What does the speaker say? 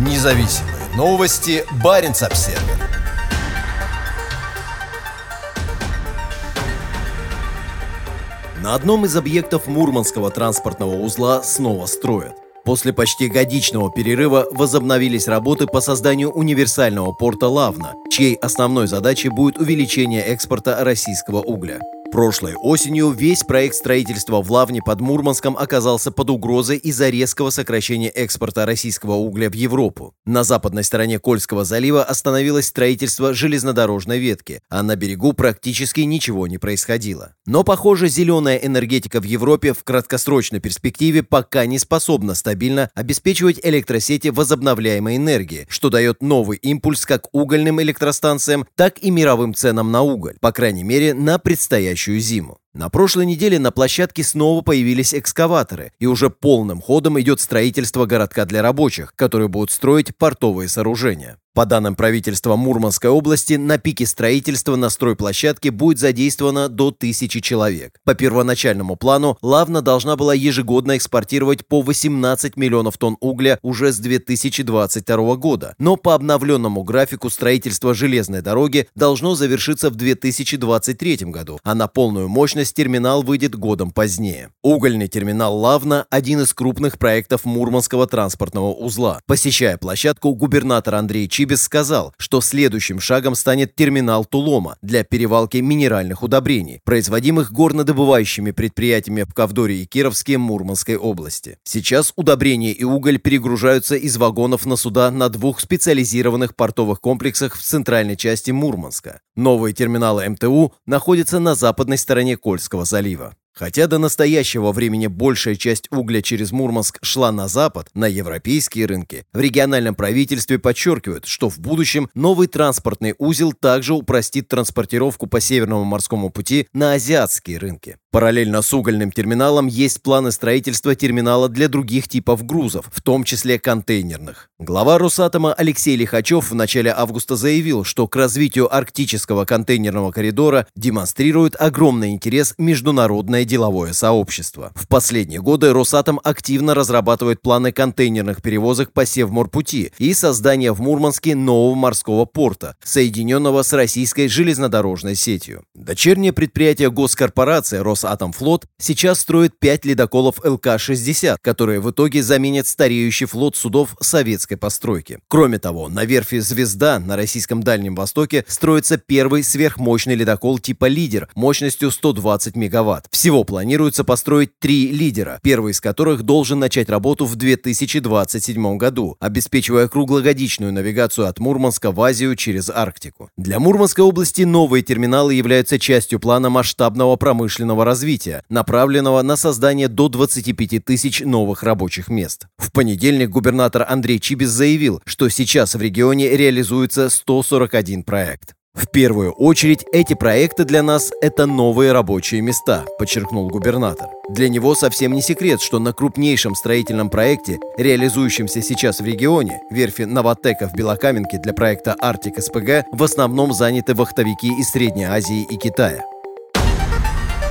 Независимые новости. Барин обсерва На одном из объектов Мурманского транспортного узла снова строят. После почти годичного перерыва возобновились работы по созданию универсального порта Лавна, чьей основной задачей будет увеличение экспорта российского угля. Прошлой осенью весь проект строительства в Лавне под Мурманском оказался под угрозой из-за резкого сокращения экспорта российского угля в Европу. На западной стороне Кольского залива остановилось строительство железнодорожной ветки, а на берегу практически ничего не происходило. Но, похоже, зеленая энергетика в Европе в краткосрочной перспективе пока не способна стабильно обеспечивать электросети возобновляемой энергии, что дает новый импульс как угольным электростанциям, так и мировым ценам на уголь, по крайней мере, на предстоящий предстоящую зиму. На прошлой неделе на площадке снова появились экскаваторы, и уже полным ходом идет строительство городка для рабочих, которые будут строить портовые сооружения. По данным правительства Мурманской области, на пике строительства на стройплощадке будет задействовано до тысячи человек. По первоначальному плану, Лавна должна была ежегодно экспортировать по 18 миллионов тонн угля уже с 2022 года. Но по обновленному графику строительство железной дороги должно завершиться в 2023 году, а на полную мощность терминал выйдет годом позднее. Угольный терминал Лавна – один из крупных проектов Мурманского транспортного узла. Посещая площадку, губернатор Андрей Чибис сказал, что следующим шагом станет терминал Тулома для перевалки минеральных удобрений, производимых горнодобывающими предприятиями в Ковдоре и Кировске Мурманской области. Сейчас удобрения и уголь перегружаются из вагонов на суда на двух специализированных портовых комплексах в центральной части Мурманска. Новые терминалы МТУ находятся на западной стороне Кольского залива. Хотя до настоящего времени большая часть угля через Мурманск шла на запад, на европейские рынки, в региональном правительстве подчеркивают, что в будущем новый транспортный узел также упростит транспортировку по Северному морскому пути на азиатские рынки. Параллельно с угольным терминалом есть планы строительства терминала для других типов грузов, в том числе контейнерных. Глава Росатома Алексей Лихачев в начале августа заявил, что к развитию арктического контейнерного коридора демонстрирует огромный интерес международное деловое сообщество. В последние годы Росатом активно разрабатывает планы контейнерных перевозок по Севморпути и создания в Мурманске нового морского порта, соединенного с российской железнодорожной сетью. Дочернее предприятие госкорпорации Росатомфлот сейчас строит 5 ледоколов ЛК-60, которые в итоге заменят стареющий флот судов советской постройки. Кроме того, на верфи «Звезда» на российском Дальнем Востоке строится первый сверхмощный ледокол типа «Лидер» мощностью 120 мегаватт. Всего планируется построить три «Лидера», первый из которых должен начать работу в 2027 году, обеспечивая круглогодичную навигацию от Мурманска в Азию через Арктику. Для Мурманской области новые терминалы являются частью плана масштабного промышленного развития, направленного на создание до 25 тысяч новых рабочих мест. В понедельник губернатор Андрей Чибис заявил, что сейчас в регионе реализуется 141 проект. В первую очередь, эти проекты для нас – это новые рабочие места, подчеркнул губернатор. Для него совсем не секрет, что на крупнейшем строительном проекте, реализующемся сейчас в регионе, верфи «Новотека» в Белокаменке для проекта «Арктик СПГ» в основном заняты вахтовики из Средней Азии и Китая.